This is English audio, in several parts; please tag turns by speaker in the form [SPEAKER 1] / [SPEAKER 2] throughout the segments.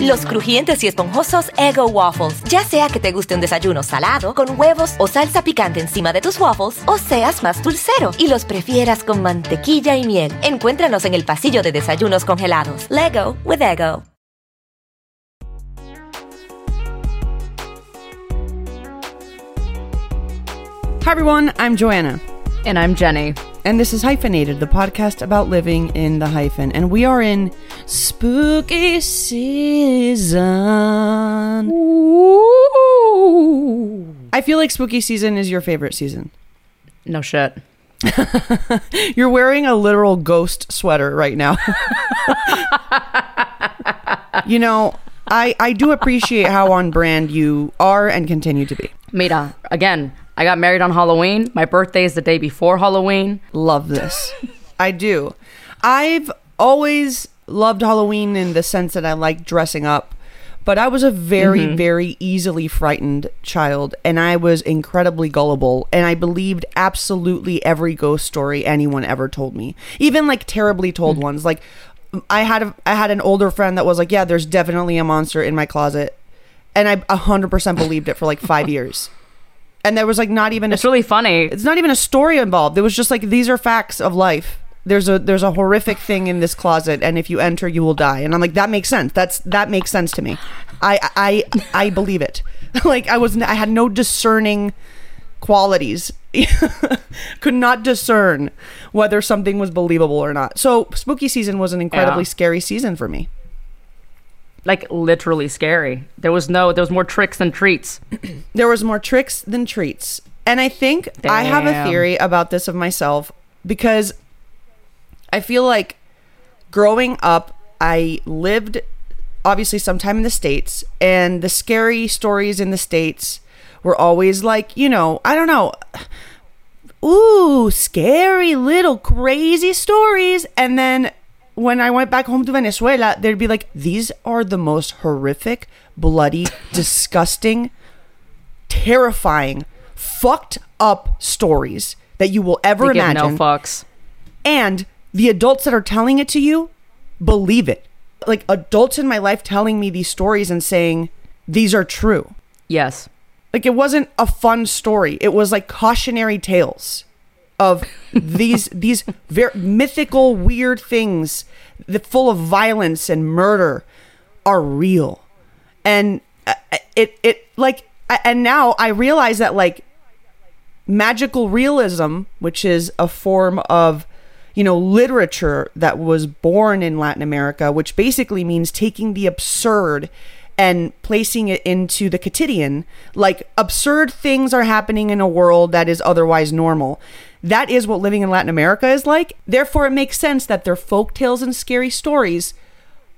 [SPEAKER 1] Los crujientes y esponjosos Ego Waffles. Ya sea que te guste un desayuno salado, con huevos o salsa picante encima de tus waffles, o seas más dulcero y los prefieras con mantequilla y miel. Encuéntranos en el pasillo de desayunos congelados. Lego with Ego.
[SPEAKER 2] Hi, everyone. I'm Joanna.
[SPEAKER 3] And I'm Jenny.
[SPEAKER 2] And this is Hyphenated, the podcast about living in the hyphen. And we are in spooky season. I feel like spooky season is your favorite season.
[SPEAKER 3] No shit.
[SPEAKER 2] You're wearing a literal ghost sweater right now. you know, I, I do appreciate how on brand you are and continue to be.
[SPEAKER 3] Mira, again, I got married on Halloween. My birthday is the day before Halloween.
[SPEAKER 2] Love this. I do. I've always loved Halloween in the sense that I like dressing up, but I was a very, mm-hmm. very easily frightened child and I was incredibly gullible and I believed absolutely every ghost story anyone ever told me. Even like terribly told mm. ones. Like I had a, I had an older friend that was like, "Yeah, there's definitely a monster in my closet." And I 100% believed it for like 5 years. And there was like not even a
[SPEAKER 3] It's really funny.
[SPEAKER 2] it's not even a story involved. It was just like these are facts of life. There's a there's a horrific thing in this closet, and if you enter, you will die. And I'm like, that makes sense. That's that makes sense to me. I I I believe it. like I was I had no discerning qualities. Could not discern whether something was believable or not. So spooky season was an incredibly
[SPEAKER 3] Yeah.
[SPEAKER 2] scary season for me.
[SPEAKER 3] Like literally scary. There was no there was more tricks than treats.
[SPEAKER 2] there was more tricks than treats. And I think I have a theory about this of myself because I feel like growing up, I lived obviously sometime in the States, and the scary stories in the States were always like, you know, I don't know. Ooh, scary little crazy stories. And then when I went back home to Venezuela, there'd be like, these are the most horrific, bloody, disgusting, terrifying, fucked up stories that you will ever imagine.
[SPEAKER 3] no fucks.
[SPEAKER 2] and the adults that are telling it to you believe it. Like adults in my life telling me these stories and saying these are true.
[SPEAKER 3] Yes.
[SPEAKER 2] Like it wasn't a fun story. It was like cautionary tales of these these very mythical weird things that full of violence and murder are real. And uh, it it like and now I realize that like magical realism, which is a form of, you know, literature that was born in Latin America, which basically means taking the absurd and placing it into the quotidian. Like absurd things are happening in a world that is otherwise normal. That is what living in Latin America is like. Therefore, it makes sense that their folk tales and scary stories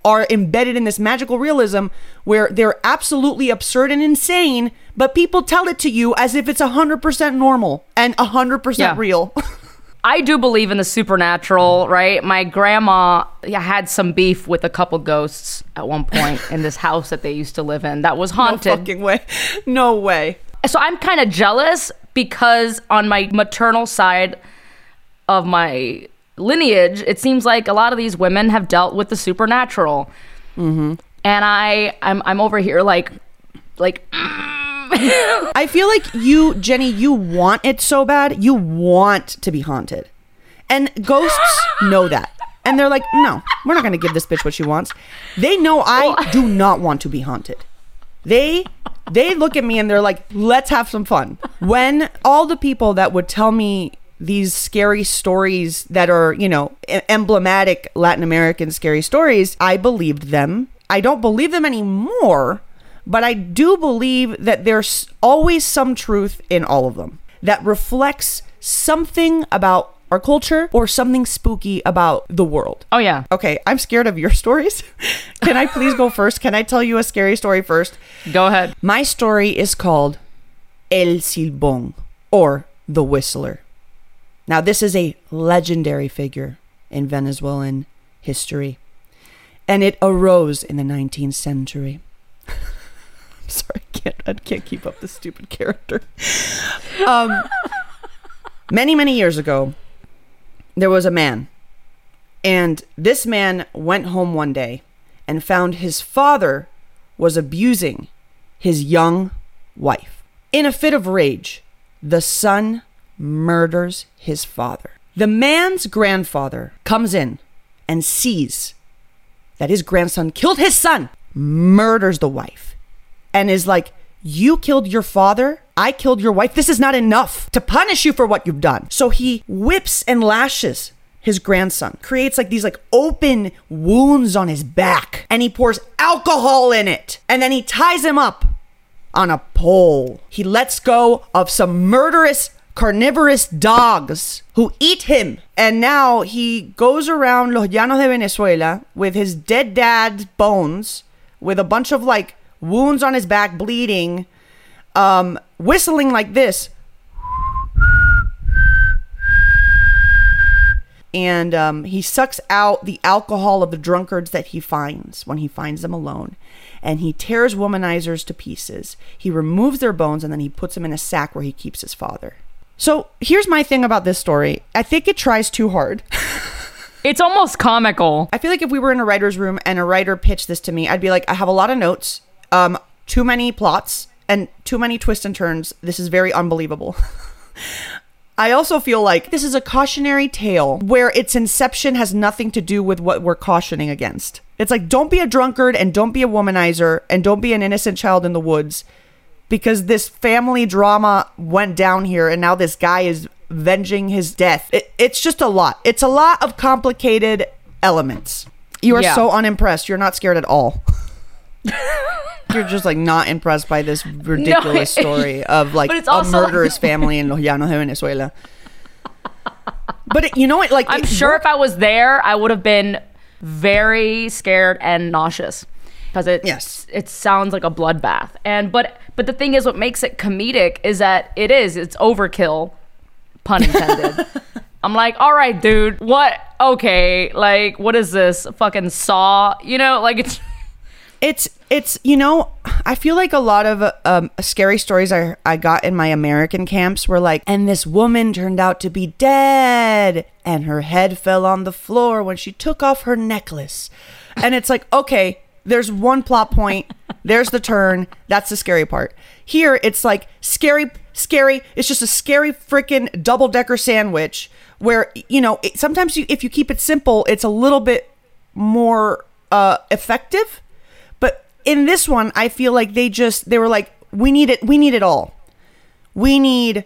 [SPEAKER 2] are embedded in this magical realism where they're absolutely absurd and insane, but people tell it to you as if it's 100% normal and 100%
[SPEAKER 3] Yeah.
[SPEAKER 2] real.
[SPEAKER 3] I do believe in the supernatural, right? My grandma had some beef with a couple ghosts at one point in this house that they used to live in that was haunted.
[SPEAKER 2] no fucking way. No way.
[SPEAKER 3] so I'm kind of jealous because on my maternal side of my lineage, it seems like a lot of these women have dealt with the supernatural, mm-hmm. and I, I'm, I'm over here like, like,
[SPEAKER 2] I feel like you, Jenny, you want it so bad. You want to be haunted. And ghosts know that. And they're like, no, we're not going to give this bitch what she wants. They know I do not want to be haunted. They they look at me and they're like, let's have some fun. When all the people that would tell me these scary stories that are, you know, emblematic Latin American scary stories, I believed them I don't believe them anymore, but I do believe that there's always some truth in all of them that reflects something about our culture or something spooky about the world.
[SPEAKER 3] Oh yeah.
[SPEAKER 2] Okay, I'm scared of your stories. Can I please go first? Can I tell you a scary story first?
[SPEAKER 3] Go ahead.
[SPEAKER 2] My story is called El Silbón or the Whistler. Now, this is a legendary figure in Venezuelan history, and it arose in the 19th century. Sorry, I can't, I can't keep up this stupid character. Um, many, many years ago, there was a man, and this man went home one day and found his father was abusing his young wife. In a fit of rage, the son murders his father. The man's grandfather comes in and sees that his grandson killed his son, murders the wife, and is like, You killed your father? I killed your wife. This is not enough to punish you for what you've done. So he whips and lashes his grandson, creates like these like open wounds on his back, and he pours alcohol in it, and then he ties him up on a pole. He lets go of some murderous carnivorous dogs who eat him. And now he goes around Los Llanos de Venezuela with his dead dad's bones, with a bunch of like wounds on his back, bleeding, um, whistling like this. And um, he sucks out the alcohol of the drunkards that he finds when he finds them alone. And he tears womanizers to pieces. He removes their bones and then he puts them in a sack where he keeps his father. So here's my thing about this story. I think it tries too hard.
[SPEAKER 3] It's almost comical.
[SPEAKER 2] I feel like if we were in a writer's room and a writer pitched this to me, I'd be like, I have a lot of notes, um, too many plots, and too many twists and turns. This is very unbelievable. I also feel like this is a cautionary tale where its inception has nothing to do with what we're cautioning against. It's like, don't be a drunkard and don't be a womanizer and don't be an innocent child in the woods because this family drama went down here and now this guy is venging his death. It, it's just a lot. It's a lot of complicated elements. You are
[SPEAKER 3] Yeah.
[SPEAKER 2] so unimpressed. You're not scared at all. You're just like not impressed by this ridiculous story of like a murderous family in de Venezuela. But it, you know what? Like
[SPEAKER 3] I'm sure
[SPEAKER 2] worked-
[SPEAKER 3] if I was there, I would have been very scared and nauseous because it
[SPEAKER 2] Yes.
[SPEAKER 3] it sounds like a bloodbath. And but but the thing is, what makes it comedic is that it is it's overkill, pun intended. I'm like, all right, dude, what? Okay, like, what is this? Fucking saw? You know, like it's.
[SPEAKER 2] It's it's you know i feel like a lot of um, scary stories I, I got in my american camps were like and this woman turned out to be dead and her head fell on the floor when she took off her necklace. And it's like okay there's one plot point. There's the turn. That's the scary part. Here it's like scary scary it's just a scary freaking double decker sandwich where you know it, sometimes you if you keep it simple it's a little bit more uh effective in this one, I feel like they just they were like, we need it, we need it all. We need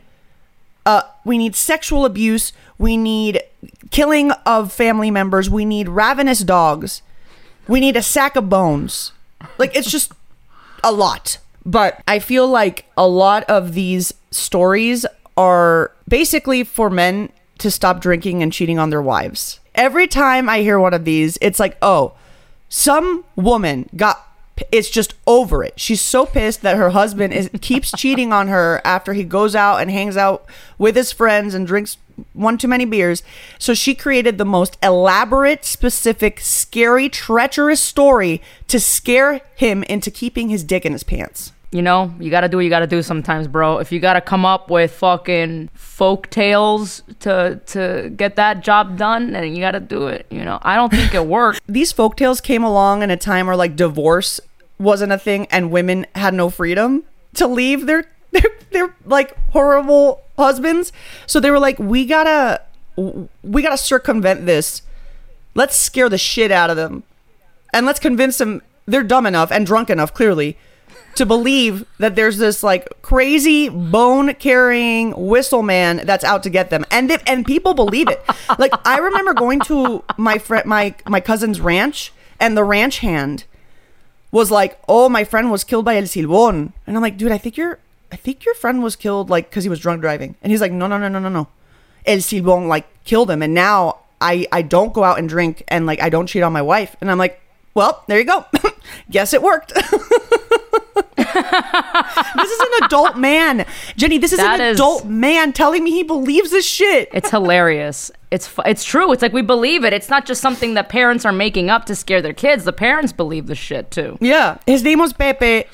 [SPEAKER 2] uh we need sexual abuse, we need killing of family members, we need ravenous dogs, we need a sack of bones. Like it's just a lot. But I feel like a lot of these stories are basically for men to stop drinking and cheating on their wives. Every time I hear one of these, it's like, oh, some woman got is just over it. She's so pissed that her husband is keeps cheating on her after he goes out and hangs out with his friends and drinks one too many beers. So she created the most elaborate, specific, scary, treacherous story to scare him into keeping his dick in his pants.
[SPEAKER 3] You know, you gotta do what you gotta do sometimes, bro. If you gotta come up with fucking folk tales to to get that job done, then you gotta do it. You know, I don't think it worked.
[SPEAKER 2] These folk tales came along in a time where like divorce wasn't a thing and women had no freedom to leave their their, their like horrible husbands. So they were like, we gotta we gotta circumvent this. Let's scare the shit out of them, and let's convince them they're dumb enough and drunk enough, clearly, to believe that there's this like crazy bone carrying whistle man that's out to get them, and they, and people believe it. Like I remember going to my friend my my cousin's ranch, and the ranch hand was like, "Oh, my friend was killed by El Silbón," and I'm like, "Dude, I think your, I think your friend was killed like because he was drunk driving." And he's like, "No, no, no, no, no, no, El Silbón like killed him, and now I, I don't go out and drink, and like I don't cheat on my wife." And I'm like, "Well, there you go. Guess it worked." this is an adult man, Jenny. This is
[SPEAKER 3] That
[SPEAKER 2] an
[SPEAKER 3] is-
[SPEAKER 2] adult man telling me he believes this shit.
[SPEAKER 3] It's hilarious. It's it's true. It's like we believe it. It's not just something that parents are making up to scare their kids. The parents believe the shit too.
[SPEAKER 2] Yeah. His name was Pepe.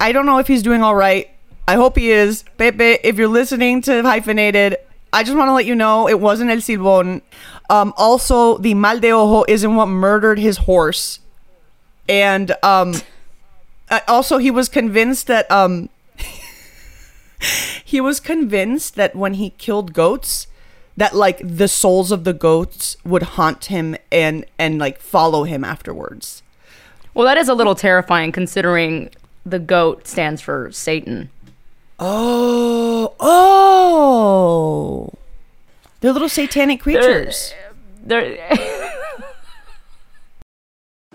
[SPEAKER 2] I don't know if he's doing all right. I hope he is. Pepe, if you're listening to Hyphenated, I just want to let you know it wasn't El Silbón. Um, also, the Mal de Ojo isn't what murdered his horse. And um, uh, also, he was convinced that um, he was convinced that when he killed goats, that like the souls of the goats would haunt him and and like follow him afterwards.
[SPEAKER 3] Well, that is a little terrifying considering the goat stands for Satan.
[SPEAKER 2] Oh, oh. They're little satanic creatures.
[SPEAKER 3] There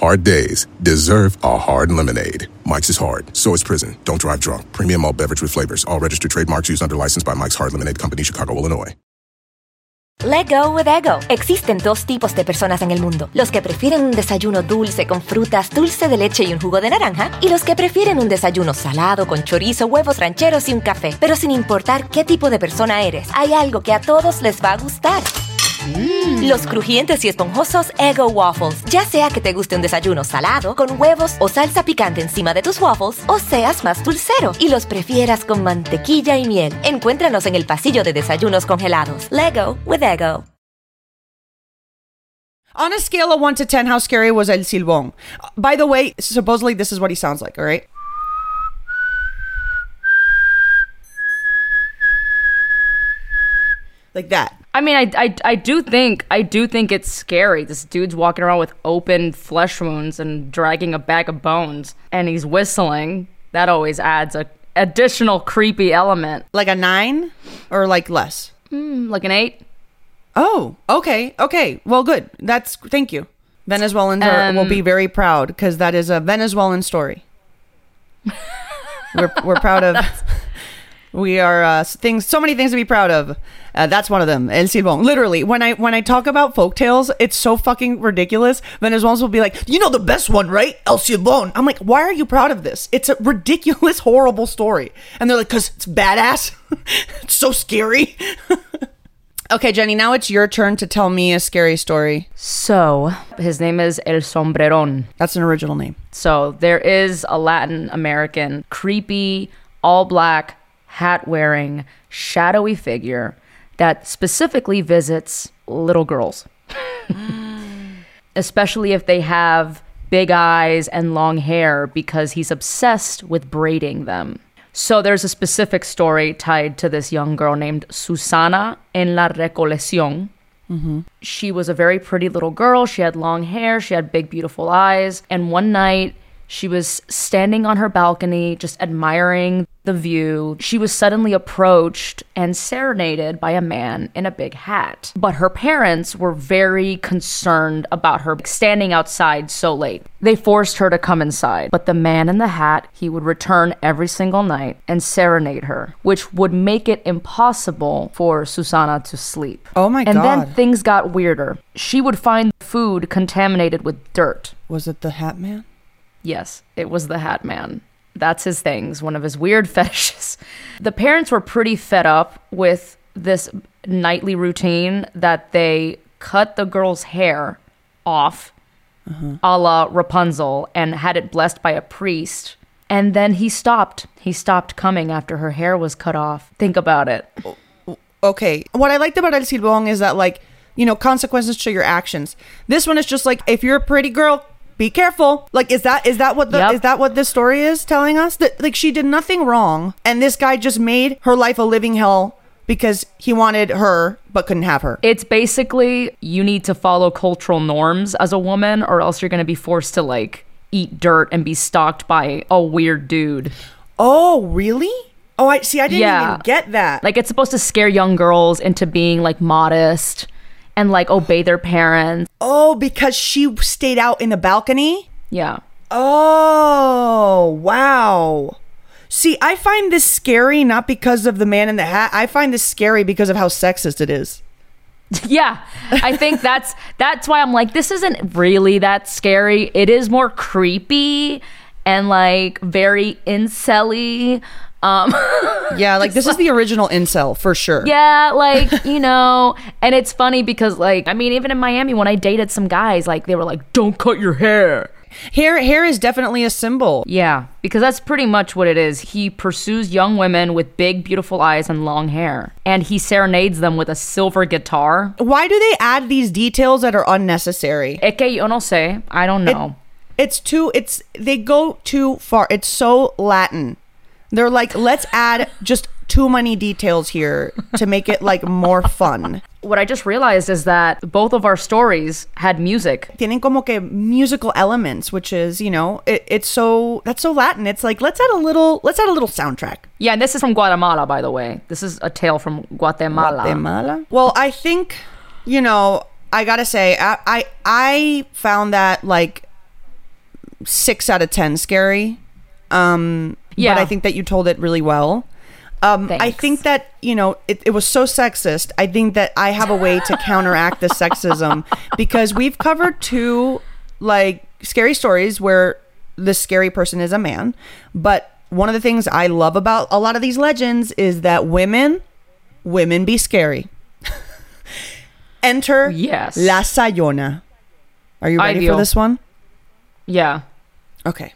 [SPEAKER 4] Hard days deserve a hard lemonade. Mike's is hard, so is prison. Don't drive drunk. Premium malt beverage with flavors. All registered trademarks used under license by Mike's Hard Lemonade Company, Chicago, Illinois.
[SPEAKER 1] Let go with ego. Existen dos tipos de personas en el mundo: los que prefieren un desayuno dulce con frutas, dulce de leche y un jugo de naranja, y los que prefieren un desayuno salado con chorizo, huevos rancheros y un café. Pero sin importar qué tipo de persona eres, hay algo que a todos les va a gustar. Los crujientes y esponjosos Ego Waffles. Ya sea que te guste un desayuno salado, con huevos o salsa picante encima de tus waffles, o seas más dulcero y los prefieras con mantequilla y miel. Encuéntranos en el pasillo de desayunos congelados. Lego with Ego.
[SPEAKER 2] On a scale of 1 to 10, how scary was El Silbón? By the way, supposedly this is what he sounds like, all right? Like that.
[SPEAKER 3] I mean, I, I, I do think I do think it's scary. This dude's walking around with open flesh wounds and dragging a bag of bones, and he's whistling. That always adds a additional creepy element.
[SPEAKER 2] Like a 9 or like less?
[SPEAKER 3] Mm, Like an eight.
[SPEAKER 2] Oh, okay. Okay. Well, good. That's thank you. Venezuelans are, will
[SPEAKER 3] Um,
[SPEAKER 2] be very proud because that is a Venezuelan story. we're, we're proud of. We are uh, things, so many things to be proud of. Uh, that's one of them. El Silbón. Literally, when I when I talk about folktales, it's so fucking ridiculous. Venezuelans will be like, "You know the best one, right? El Silbón." I'm like, "Why are you proud of this? It's a ridiculous, horrible story." And they're like, "Cause it's badass. it's so scary." okay, Jenny. Now it's your turn to tell me a scary story.
[SPEAKER 3] So his name is El Sombrerón.
[SPEAKER 2] That's an original name.
[SPEAKER 3] So there is a Latin American creepy, all black, hat wearing, shadowy figure that specifically visits little girls. Especially if they have big eyes and long hair because he's obsessed with braiding them. So there's a specific story tied to this young girl named Susana en la Recolección. Mm-hmm. She was a very pretty little girl. She had long hair, she had big, beautiful eyes. And one night, she was standing on her balcony, just admiring the view. She was suddenly approached and serenaded by a man in a big hat. But her parents were very concerned about her standing outside so late. They forced her to come inside. But the man in the hat, he would return every single night and serenade her, which would make it impossible for Susana to sleep.
[SPEAKER 2] Oh my god
[SPEAKER 3] and then things got weirder. She would find food contaminated with dirt.
[SPEAKER 2] Was it the Hat Man?
[SPEAKER 3] Yes, it was the Hat Man. That's his things, one of his weird fetishes. The parents were pretty fed up with this nightly routine that they cut the girl's hair off uh-huh. a la Rapunzel and had it blessed by a priest. And then he stopped. He stopped coming after her hair was cut off. Think about it.
[SPEAKER 2] okay. What I liked about El Silbón is that like, you know, consequences to your actions. This one is just like if you're a pretty girl, be careful. Like is that is that what the
[SPEAKER 3] Yep.
[SPEAKER 2] is that what this story is telling us? That like she did nothing wrong and this guy just made her life a living hell because he wanted her but couldn't have her.
[SPEAKER 3] It's basically you need to follow cultural norms as a woman, or else you're going to be forced to like eat dirt and be stalked by a weird dude.
[SPEAKER 2] Oh, really? Oh, I see. I didn't
[SPEAKER 3] Yeah.
[SPEAKER 2] even get that.
[SPEAKER 3] Like it's supposed to scare young girls into being like modest and like obey their parents.
[SPEAKER 2] oh, because she stayed out in the balcony.
[SPEAKER 3] Yeah.
[SPEAKER 2] Oh, wow. See, I find this scary not because of the man in the hat. I find this scary because of how sexist it is.
[SPEAKER 3] Yeah. I think that's that's why I'm like this isn't really that scary. It is more creepy and like very incelly. Um
[SPEAKER 2] Yeah, like this is the original incel for sure.
[SPEAKER 3] Yeah, like, you know, and it's funny because like I mean even in Miami when I dated some guys like they were like don't cut your hair.
[SPEAKER 2] Hair hair is definitely a symbol.
[SPEAKER 3] Yeah, because that's pretty much what it is. He pursues young women with big beautiful eyes and long hair and he serenades them with a silver guitar.
[SPEAKER 2] Why do they add these details that are unnecessary?
[SPEAKER 3] Es que yo no sé. I don't know.
[SPEAKER 2] It's too it's they go too far. It's so Latin. They're like, let's add just too many details here to make it like more fun.
[SPEAKER 3] what I just realized is that both of our stories had music.
[SPEAKER 2] Tienen como que musical elements, which is, you know, it, it's so that's so Latin. It's like let's add a little let's add a little soundtrack.
[SPEAKER 3] Yeah, and this is from Guatemala, by the way. This is a tale from Guatemala.
[SPEAKER 2] Guatemala. Well, I think, you know, I gotta say, I I, I found that like six out of ten scary. Um,
[SPEAKER 3] Yeah.
[SPEAKER 2] but I think that you told it really well. Um, I think that you know it, it was so sexist. I think that I have a way to counteract the sexism because we've covered two like scary stories where the scary person is a man, but one of the things I love about a lot of these legends is that women women be scary. Enter
[SPEAKER 3] Yes.
[SPEAKER 2] La Sayona. Are you ready
[SPEAKER 3] Ideal.
[SPEAKER 2] for this one?
[SPEAKER 3] Yeah.
[SPEAKER 2] Okay.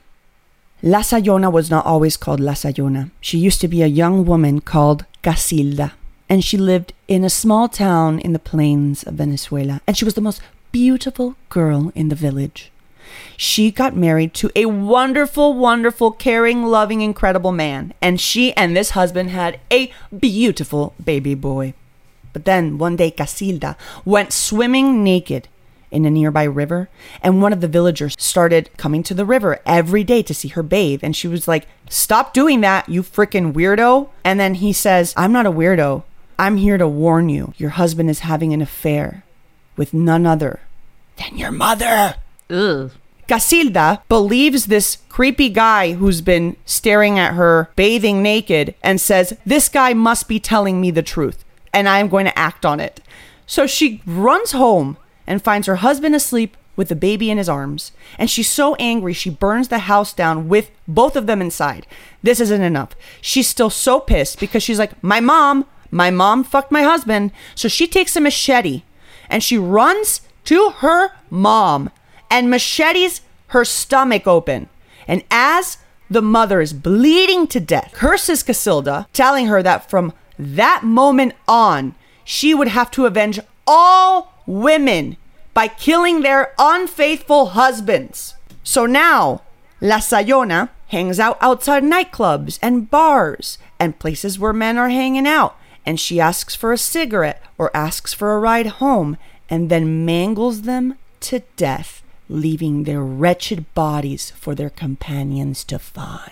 [SPEAKER 2] La Sayona was not always called La Sayona. She used to be a young woman called Casilda, and she lived in a small town in the plains of Venezuela, and she was the most beautiful girl in the village. She got married to a wonderful, wonderful, caring, loving, incredible man, and she and this husband had a beautiful baby boy. But then one day Casilda went swimming naked in a nearby river, and one of the villagers started coming to the river every day to see her bathe. And she was like, Stop doing that, you freaking weirdo. And then he says, I'm not a weirdo. I'm here to warn you. Your husband is having an affair with none other than your mother.
[SPEAKER 3] Ugh.
[SPEAKER 2] Casilda believes this creepy guy who's been staring at her bathing naked and says, This guy must be telling me the truth, and I am going to act on it. So she runs home and finds her husband asleep with the baby in his arms. And she's so angry, she burns the house down with both of them inside. This isn't enough. She's still so pissed because she's like, My mom, my mom fucked my husband. So she takes a machete and she runs to her mom and machetes her stomach open. And as the mother is bleeding to death, curses Casilda, telling her that from that moment on, she would have to avenge all women by killing their unfaithful husbands. So now, La Sayona hangs out outside nightclubs and bars and places where men are hanging out. And she asks for a cigarette or asks for a ride home and then mangles them to death, leaving their wretched bodies for their companions to find.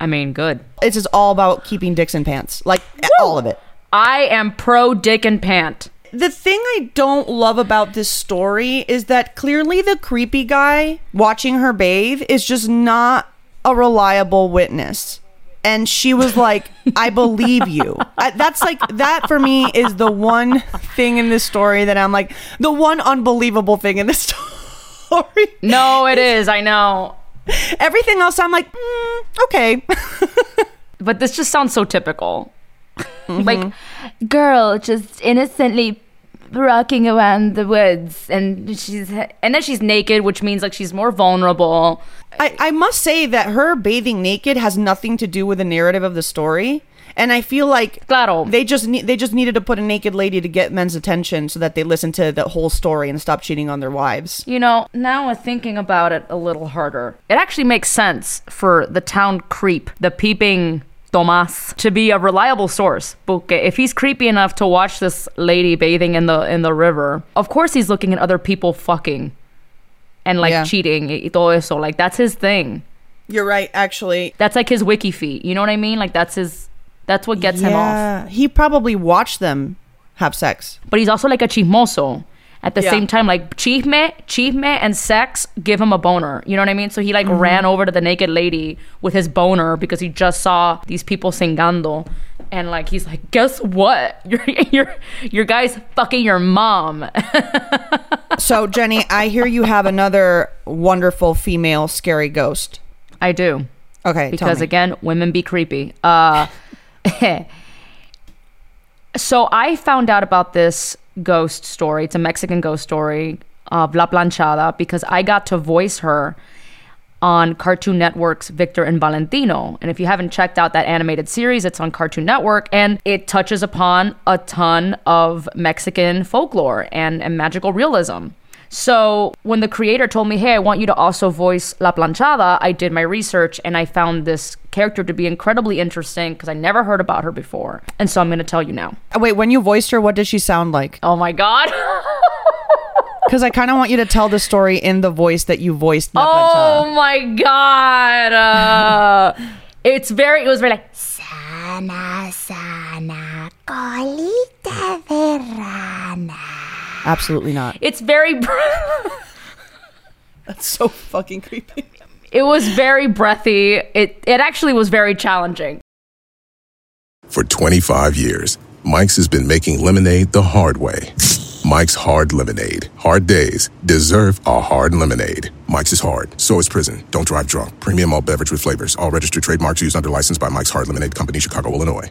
[SPEAKER 3] I mean, good.
[SPEAKER 2] This is all about keeping dicks in pants. Like, all of it.
[SPEAKER 3] I am pro dick and pant.
[SPEAKER 2] The thing I don't love about this story is that clearly the creepy guy watching her bathe is just not a reliable witness. And she was like, I believe you. I, that's like, that for me is the one thing in this story that I'm like, the one unbelievable thing in this story.
[SPEAKER 3] No, it is. I know.
[SPEAKER 2] Everything else, I'm like, mm, okay.
[SPEAKER 3] But this just sounds so typical. like, girl just innocently rocking around the woods and she's and then she's naked which means like she's more vulnerable
[SPEAKER 2] I, I must say that her bathing naked has nothing to do with the narrative of the story. And I feel like
[SPEAKER 3] Claro.
[SPEAKER 2] they just ne- they just needed to put a naked lady to get men's attention so that they listen to the whole story and stop cheating on their wives.
[SPEAKER 3] You know, now I'm thinking about it a little harder. It actually makes sense for the town creep, the peeping Tomas to be a reliable source. Porque if he's creepy enough to watch this lady bathing in the in the river, of course he's looking at other people fucking and like
[SPEAKER 2] Yeah.
[SPEAKER 3] cheating y todo eso. Like that's his thing.
[SPEAKER 2] You're right, actually.
[SPEAKER 3] That's like his wiki feet. You know what I mean? Like that's his. That's what gets him off.
[SPEAKER 2] He probably watched them have sex.
[SPEAKER 3] But he's also like a chismoso. At the
[SPEAKER 2] Yeah.
[SPEAKER 3] same time, like chisme, chisme, and sex give him a boner. You know what I mean? So he like ran over to the naked lady with his boner because he just saw these people singando, and like he's like, guess what? Your your your guy's fucking your mom.
[SPEAKER 2] So, Jenny, I hear you have another wonderful female scary ghost.
[SPEAKER 3] I do.
[SPEAKER 2] Okay, tell
[SPEAKER 3] because again women be creepy uh so i found out about this ghost story. It's a mexican ghost story of la planchada because i got to voice her on cartoon network's victor and valentino. And if you haven't checked out that animated series it's on cartoon network and it touches upon a ton of mexican folklore and, and magical realism so when the creator told me, "Hey, I want you to also voice La Planchada," I did my research and I found this character to be incredibly interesting because I never heard about her before. And so I'm going to tell you now.
[SPEAKER 2] Uh, Wait, when you voiced her, what did she sound like?
[SPEAKER 3] Oh my god.
[SPEAKER 2] Because I kind of want you to tell the story in the voice that you voiced. La
[SPEAKER 3] oh
[SPEAKER 2] Planchada.
[SPEAKER 3] my god. Uh, it's very it was very like
[SPEAKER 5] Sana, sana, colita de rana.
[SPEAKER 2] Absolutely not.
[SPEAKER 3] it's very
[SPEAKER 2] That's so fucking creepy.
[SPEAKER 3] it was very breathy. It it actually was very challenging.
[SPEAKER 4] For 25 years, Mike's has been making lemonade the hard way. Mike's Hard Lemonade. Hard days deserve a hard lemonade. Mike's is hard, so is prison. Don't drive drunk. Premium malt beverage with flavors. All registered trademarks used under license by Mike's Hard Lemonade Company, Chicago, Illinois.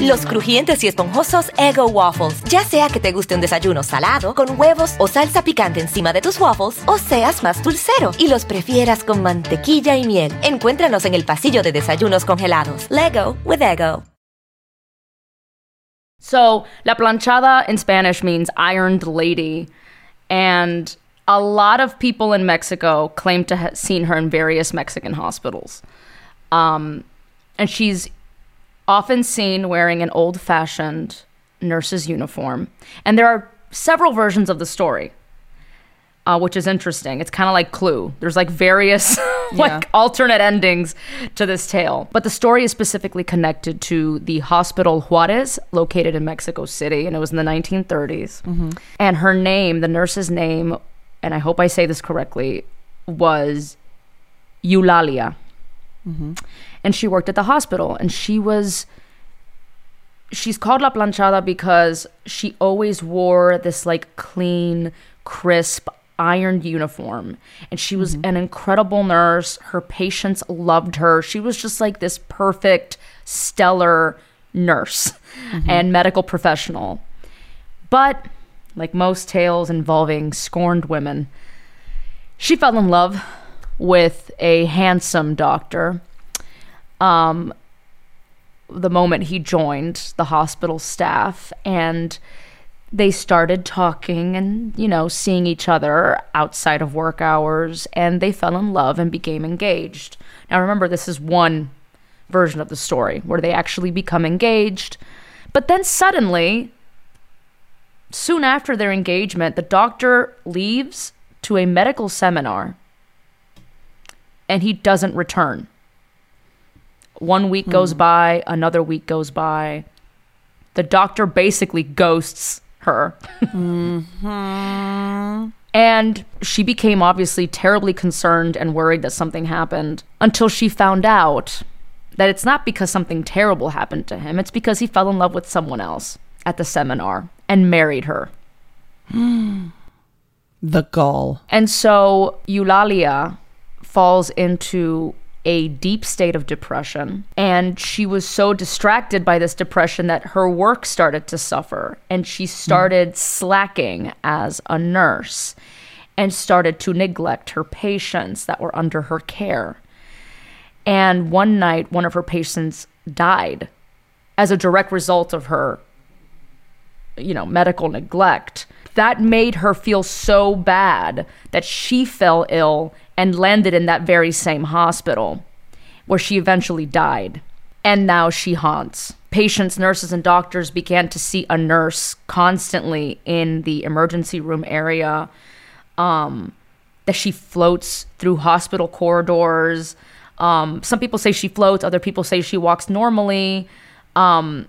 [SPEAKER 1] Los crujientes y esponjosos Ego Waffles. Ya sea que te guste un desayuno salado, con huevos o salsa picante encima de tus waffles, o seas más dulcero y los prefieras con mantequilla y miel. Encuéntranos en el pasillo de desayunos congelados. Lego with Ego.
[SPEAKER 3] So, la planchada in Spanish means ironed lady. And a lot of people in Mexico claim to have seen her in various Mexican hospitals. Um, and she's often seen wearing an old fashioned nurse's uniform. And there are several versions of the story. Uh, which is interesting. It's kind of like Clue. There's like various like alternate endings to this tale. But the story is specifically connected to the Hospital Juarez, located in Mexico City, and it was in the 1930s. And her name, the nurse's name, and I hope I say this correctly, was Eulalia. And she worked at the hospital, and she was she's called La Planchada because she always wore this like clean, crisp, ironed uniform. And she was mm-hmm. an incredible nurse. Her patients loved her. She was just like this perfect, stellar nurse mm-hmm. and medical professional. But like most tales involving scorned women, she fell in love with a handsome doctor. Um, the moment he joined the hospital staff and they started talking and you know seeing each other outside of work hours and they fell in love and became engaged. Now remember this is one version of the story where they actually become engaged but then suddenly soon after their engagement the doctor leaves to a medical seminar and he doesn't return one week goes hmm. by, another week goes by. The doctor basically ghosts her. Mm-hmm. And she became obviously terribly concerned and worried that something happened until she found out that it's not because something terrible happened to him, it's because he fell in love with someone else at the seminar and married her.
[SPEAKER 2] The gall.
[SPEAKER 3] And so Eulalia falls into a deep state of depression. And she was so distracted by this depression that her work started to suffer. And she hmm. started slacking as a nurse and started to neglect her patients that were under her care. And one night, one of her patients died as a direct result of her, you know, medical neglect. That made her feel so bad that she fell ill and landed in that very same hospital where she eventually died. And now she haunts. Patients, nurses, and doctors began to see a nurse constantly in the emergency room area. Um, that she floats through hospital corridors. Um, some people say she floats, other people say she walks normally. Um,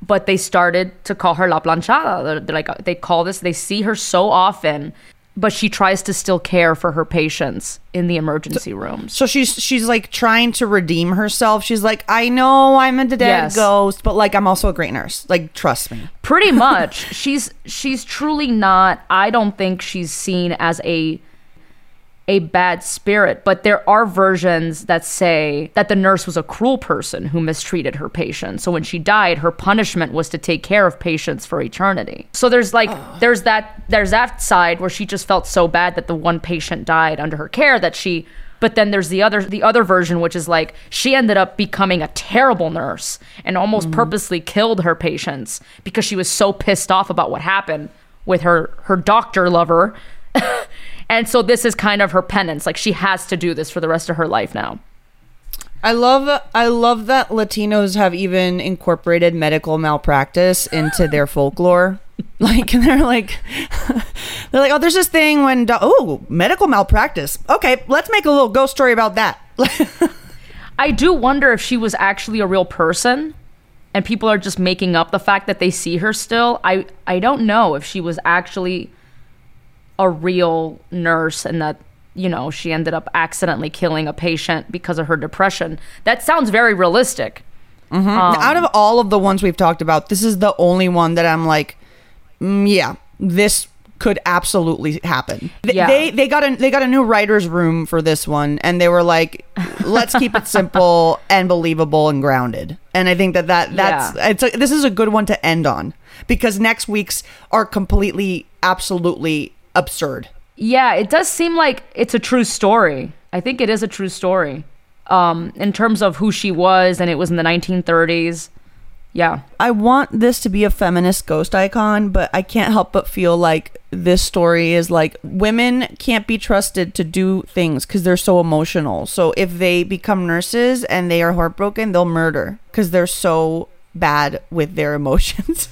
[SPEAKER 3] but they started to call her La Planchada. They're, they're like they call this. They see her so often, but she tries to still care for her patients in the emergency rooms.
[SPEAKER 2] So she's she's like trying to redeem herself. She's like, I know I'm a dead
[SPEAKER 3] Yes.
[SPEAKER 2] ghost, but like I'm also a great nurse. Like trust me.
[SPEAKER 3] Pretty much, she's she's truly not. I don't think she's seen as a a bad spirit, but there are versions that say that the nurse was a cruel person who mistreated her patients. So when she died, her punishment was to take care of patients for eternity. So there's like there's that there's that side where she just felt so bad that the one patient died under her care that she but then there's the other the other version which is like she ended up becoming a terrible nurse and almost mm. purposely killed her patients because she was so pissed off about what happened with her her doctor lover and so this is kind of her penance like she has to do this for the rest of her life now
[SPEAKER 2] I love I love that Latinos have even incorporated medical malpractice into their folklore. Like and they're like they're like, oh, there's this thing when do- oh medical malpractice. Okay, let's make a little ghost story about that.
[SPEAKER 3] i do wonder if she was actually a real person and people are just making up the fact that they see her still i i don't know if she was actually a real nurse and that you know she ended up accidentally killing a patient because of her depression that sounds very realistic
[SPEAKER 2] Out of all of the ones we've talked about, this is the only one that I'm like, mm, yeah, this could absolutely happen. Th-
[SPEAKER 3] Yeah.
[SPEAKER 2] They they got a they got a new writers room for this one, and they were like, let's keep it simple and believable and grounded. And I think that that that's
[SPEAKER 3] Yeah.
[SPEAKER 2] it's a, this is a good one to end on because next week's are completely absolutely absurd.
[SPEAKER 3] Yeah, it does seem like it's a true story. I think it is a true story. Um, in terms of who she was, and it was in the 1930s. Yeah.
[SPEAKER 2] I want this to be a feminist ghost icon, but I can't help but feel like this story is like women can't be trusted to do things because they're so emotional. So if they become nurses and they are heartbroken, they'll murder because they're so bad with their emotions.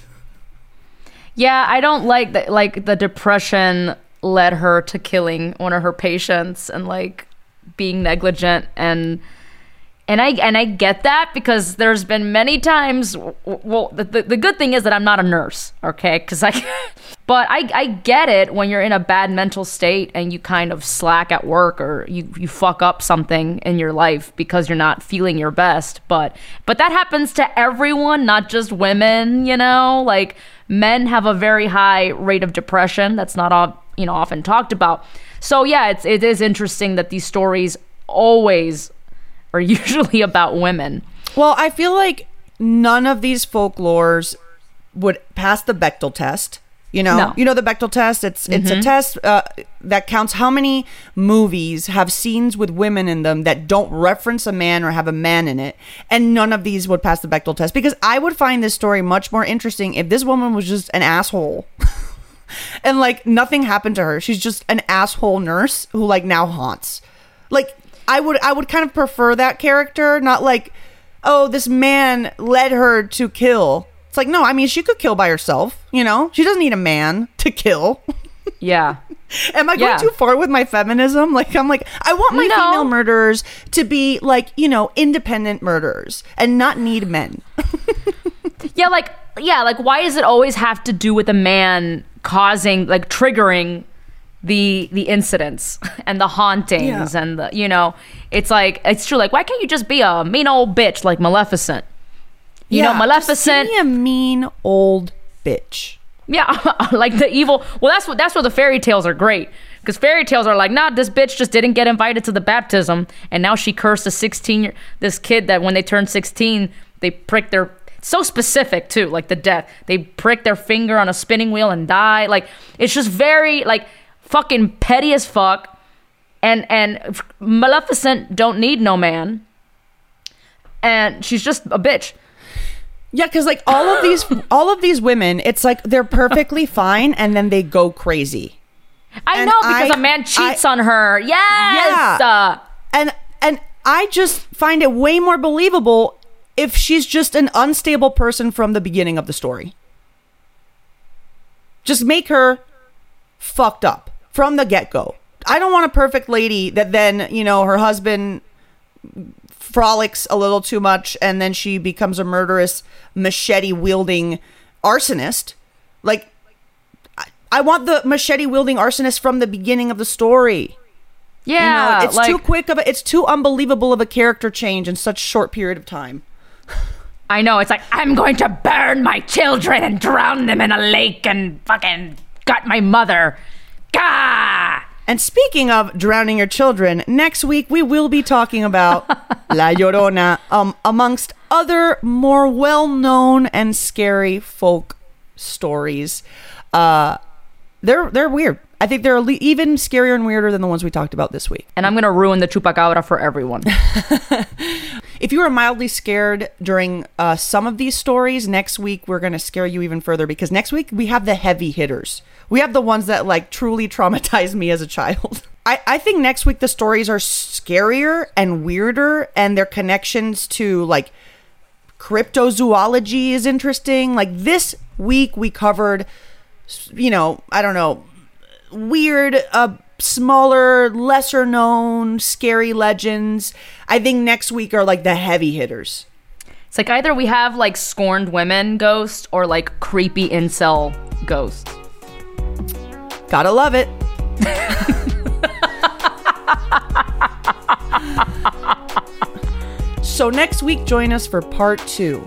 [SPEAKER 3] Yeah, I don't like that. Like the depression led her to killing one of her patients and like being negligent and and I and I get that because there's been many times. Well, the, the, the good thing is that I'm not a nurse, okay? Because I, but I I get it when you're in a bad mental state and you kind of slack at work or you you fuck up something in your life because you're not feeling your best. But but that happens to everyone, not just women. You know, like men have a very high rate of depression. That's not all you know often talked about. So yeah, it's it is interesting that these stories always are usually about women.
[SPEAKER 2] well, I feel like none of these folklores would pass the Bechdel test. You know,
[SPEAKER 3] No.
[SPEAKER 2] you know the Bechdel test. It's it's a test uh, that counts how many movies have scenes with women in them that don't reference a man or have a man in it, and none of these would pass the Bechdel test because I would find this story much more interesting if this woman was just an asshole. and like nothing happened to her. She's just an asshole nurse who like now haunts. Like I would I would kind of prefer that character, not like oh this man led her to kill. It's like no, I mean she could kill by herself, you know? She doesn't need a man to kill.
[SPEAKER 3] Yeah.
[SPEAKER 2] Am I going
[SPEAKER 3] Yeah.
[SPEAKER 2] too far with my feminism? Like I'm like I want my
[SPEAKER 3] No.
[SPEAKER 2] female murderers to be like, you know, independent murderers and not need men.
[SPEAKER 3] Yeah, like yeah, like why does it always have to do with a man causing like triggering the the incidents and the hauntings
[SPEAKER 2] Yeah.
[SPEAKER 3] and the you know, it's like it's true like why can't you just be a mean old bitch like Maleficent? You know,
[SPEAKER 2] just
[SPEAKER 3] Maleficent
[SPEAKER 2] me a mean old bitch.
[SPEAKER 3] Yeah, like the evil. Well, that's what that's where the fairy tales are great because fairy tales are like, nah, this bitch just didn't get invited to the baptism, and now she cursed a sixteen year this kid that when they turn sixteen, they prick their so specific too, like the death. They prick their finger on a spinning wheel and die. Like it's just very like fucking petty as fuck. And and Maleficent don't need no man. And she's just a bitch.
[SPEAKER 2] Yeah, because like all of these, all of these women, it's like they're perfectly fine, and then they go crazy.
[SPEAKER 3] I
[SPEAKER 2] And
[SPEAKER 3] know because
[SPEAKER 2] I-
[SPEAKER 3] a man cheats
[SPEAKER 2] I-
[SPEAKER 3] on her. Yes.
[SPEAKER 2] Yeah. And and I just find it way more believable if she's just an unstable person from the beginning of the story. Just make her fucked up from the get go. I don't want a perfect lady that then, you know, her husband frolics a little too much and then she becomes a murderous machete wielding arsonist. Like, I, I want the machete wielding arsonist from the beginning of the story. You know,
[SPEAKER 3] yeah.
[SPEAKER 2] it's
[SPEAKER 3] like,
[SPEAKER 2] too quick of a, it's too unbelievable of a character change in such short period of time.
[SPEAKER 3] I know. It's like I'm going to burn my children and drown them in a lake and fucking gut my mother. Gah!
[SPEAKER 2] And speaking of drowning your children, next week we will be talking about La Llorona, um, amongst other more well-known and scary folk stories. Uh, they're they're weird. I think they're even scarier and weirder than the ones we talked about this week.
[SPEAKER 3] And I'm gonna ruin the chupacabra for everyone.
[SPEAKER 2] If you were mildly scared during uh, some of these stories, next week we're going to scare you even further because next week we have the heavy hitters. We have the ones that like truly traumatized me as a child. I, I think next week the stories are scarier and weirder, and their connections to like cryptozoology is interesting. Like this week we covered, you know, I don't know, weird, uh, smaller, lesser known, scary legends. I think next week are like the heavy hitters.
[SPEAKER 3] It's like either we have like scorned women ghosts or like creepy incel ghosts.
[SPEAKER 2] Gotta love it. so next week, join us for part two.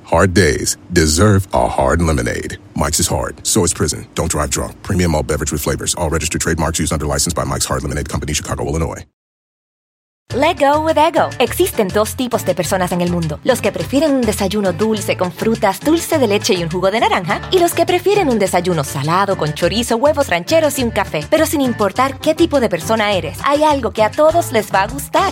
[SPEAKER 4] Hard days deserve a hard lemonade. Mike's is hard, so is prison. Don't drive drunk. Premium all beverage with flavors. All registered trademarks used under license by Mike's Hard Lemonade Company, Chicago, Illinois.
[SPEAKER 1] Let go with ego. Existen dos tipos de personas en el mundo: los que prefieren un desayuno dulce con frutas, dulce de leche y un jugo de naranja, y los que prefieren un desayuno salado con chorizo, huevos rancheros y un café. Pero sin importar qué tipo de persona eres, hay algo que a todos les va a gustar.